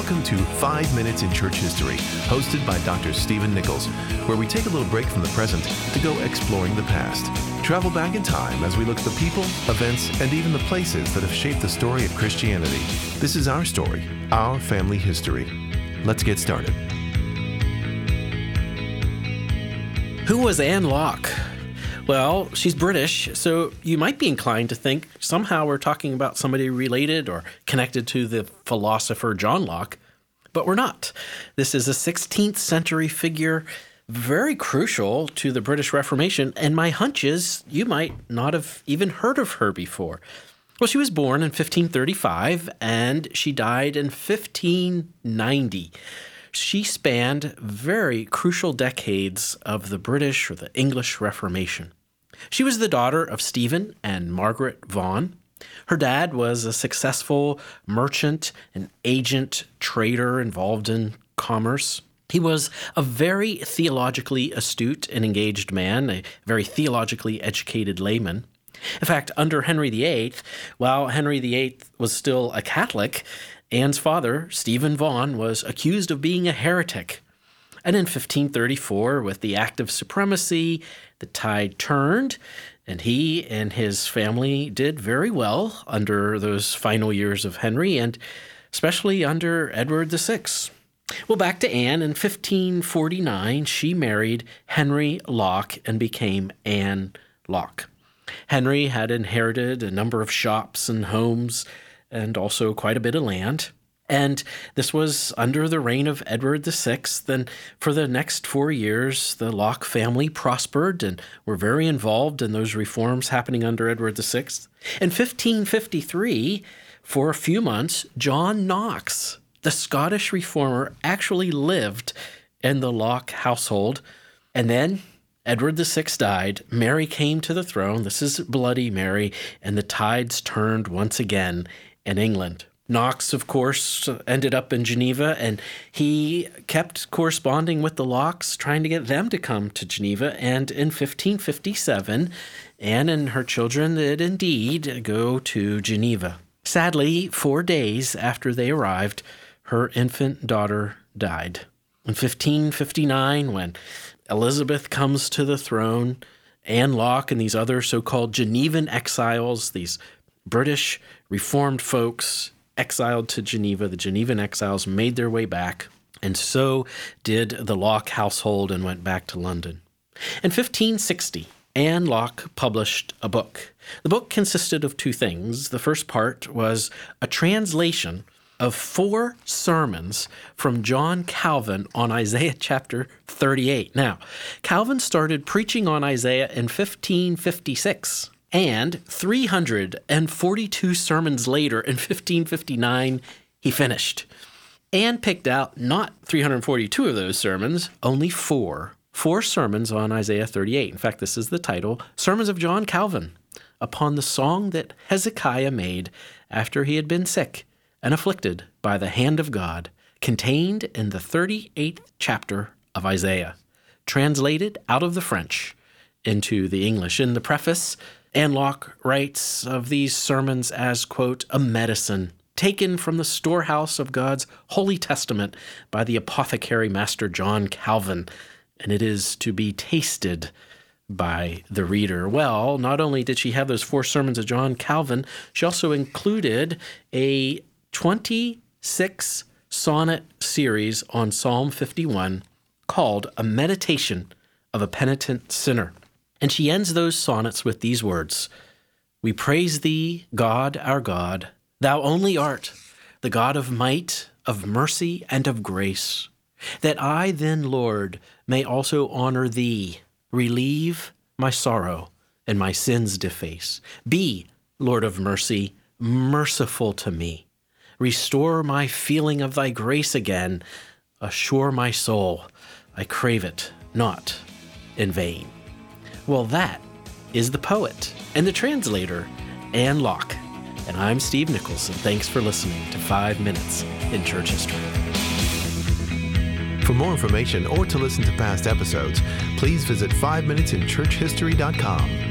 Welcome to 5 Minutes in Church History, hosted by Dr. Stephen Nichols, where we take a little break from the present to go exploring the past. Travel back in time as we look at the people, events, and even the places that have shaped the story of Christianity. This is our story, our family history. Let's get started. Who was Anne Locke? Well, she's British, so you might be inclined to think somehow we're talking about somebody related or connected to the philosopher John Locke, but we're not. This is a 16th century figure, very crucial to the British Reformation, and my hunch is you might not have even heard of her before. Well, she was born in 1535 and she died in 1590 she spanned very crucial decades of the British or the English Reformation. She was the daughter of Stephen and Margaret Vaughan. Her dad was a successful merchant, an agent, trader involved in commerce. He was a very theologically astute and engaged man, a very theologically educated layman. In fact, under Henry VIII, while Henry VIII was still a Catholic, Anne's father, Stephen Vaughan, was accused of being a heretic. And in 1534, with the Act of Supremacy, the tide turned, and he and his family did very well under those final years of Henry, and especially under Edward VI. Well, back to Anne. In 1549, she married Henry Locke and became Anne Locke. Henry had inherited a number of shops and homes and also quite a bit of land. And this was under the reign of Edward VI. And for the next four years, the Locke family prospered and were very involved in those reforms happening under Edward VI. In 1553, for a few months, John Knox, the Scottish reformer, actually lived in the Locke household. And then Edward VI died. Mary came to the throne. This is Bloody Mary. And the tides turned once again in England. Knox, of course, ended up in Geneva and he kept corresponding with the Lockes, trying to get them to come to Geneva. And in 1557, Anne and her children did indeed go to Geneva. Sadly, four days after they arrived, her infant daughter died. In 1559, when Elizabeth comes to the throne, Anne Locke and these other so called Genevan exiles, these British Reformed folks exiled to Geneva. The Genevan exiles made their way back, and so did the Locke household and went back to London. In 1560, Anne Locke published a book. The book consisted of two things. The first part was a translation of four sermons from John Calvin on Isaiah chapter 38. Now, Calvin started preaching on Isaiah in 1556. And 342 sermons later, in 1559, he finished. And picked out not 342 of those sermons, only four. Four sermons on Isaiah 38. In fact, this is the title Sermons of John Calvin upon the song that Hezekiah made after he had been sick and afflicted by the hand of God, contained in the 38th chapter of Isaiah, translated out of the French into the English. In the preface, Anne Locke writes of these sermons as, quote, a medicine taken from the storehouse of God's Holy Testament by the apothecary master John Calvin, and it is to be tasted by the reader. Well, not only did she have those four sermons of John Calvin, she also included a 26 sonnet series on Psalm 51 called A Meditation of a Penitent Sinner. And she ends those sonnets with these words We praise thee, God our God, thou only art, the God of might, of mercy, and of grace. That I then, Lord, may also honor thee, relieve my sorrow, and my sins deface. Be, Lord of mercy, merciful to me. Restore my feeling of thy grace again. Assure my soul, I crave it not in vain. Well, that is the poet and the translator, Anne Locke. And I'm Steve Nichols. Thanks for listening to Five Minutes in Church History. For more information or to listen to past episodes, please visit 5minutesinchurchhistory.com.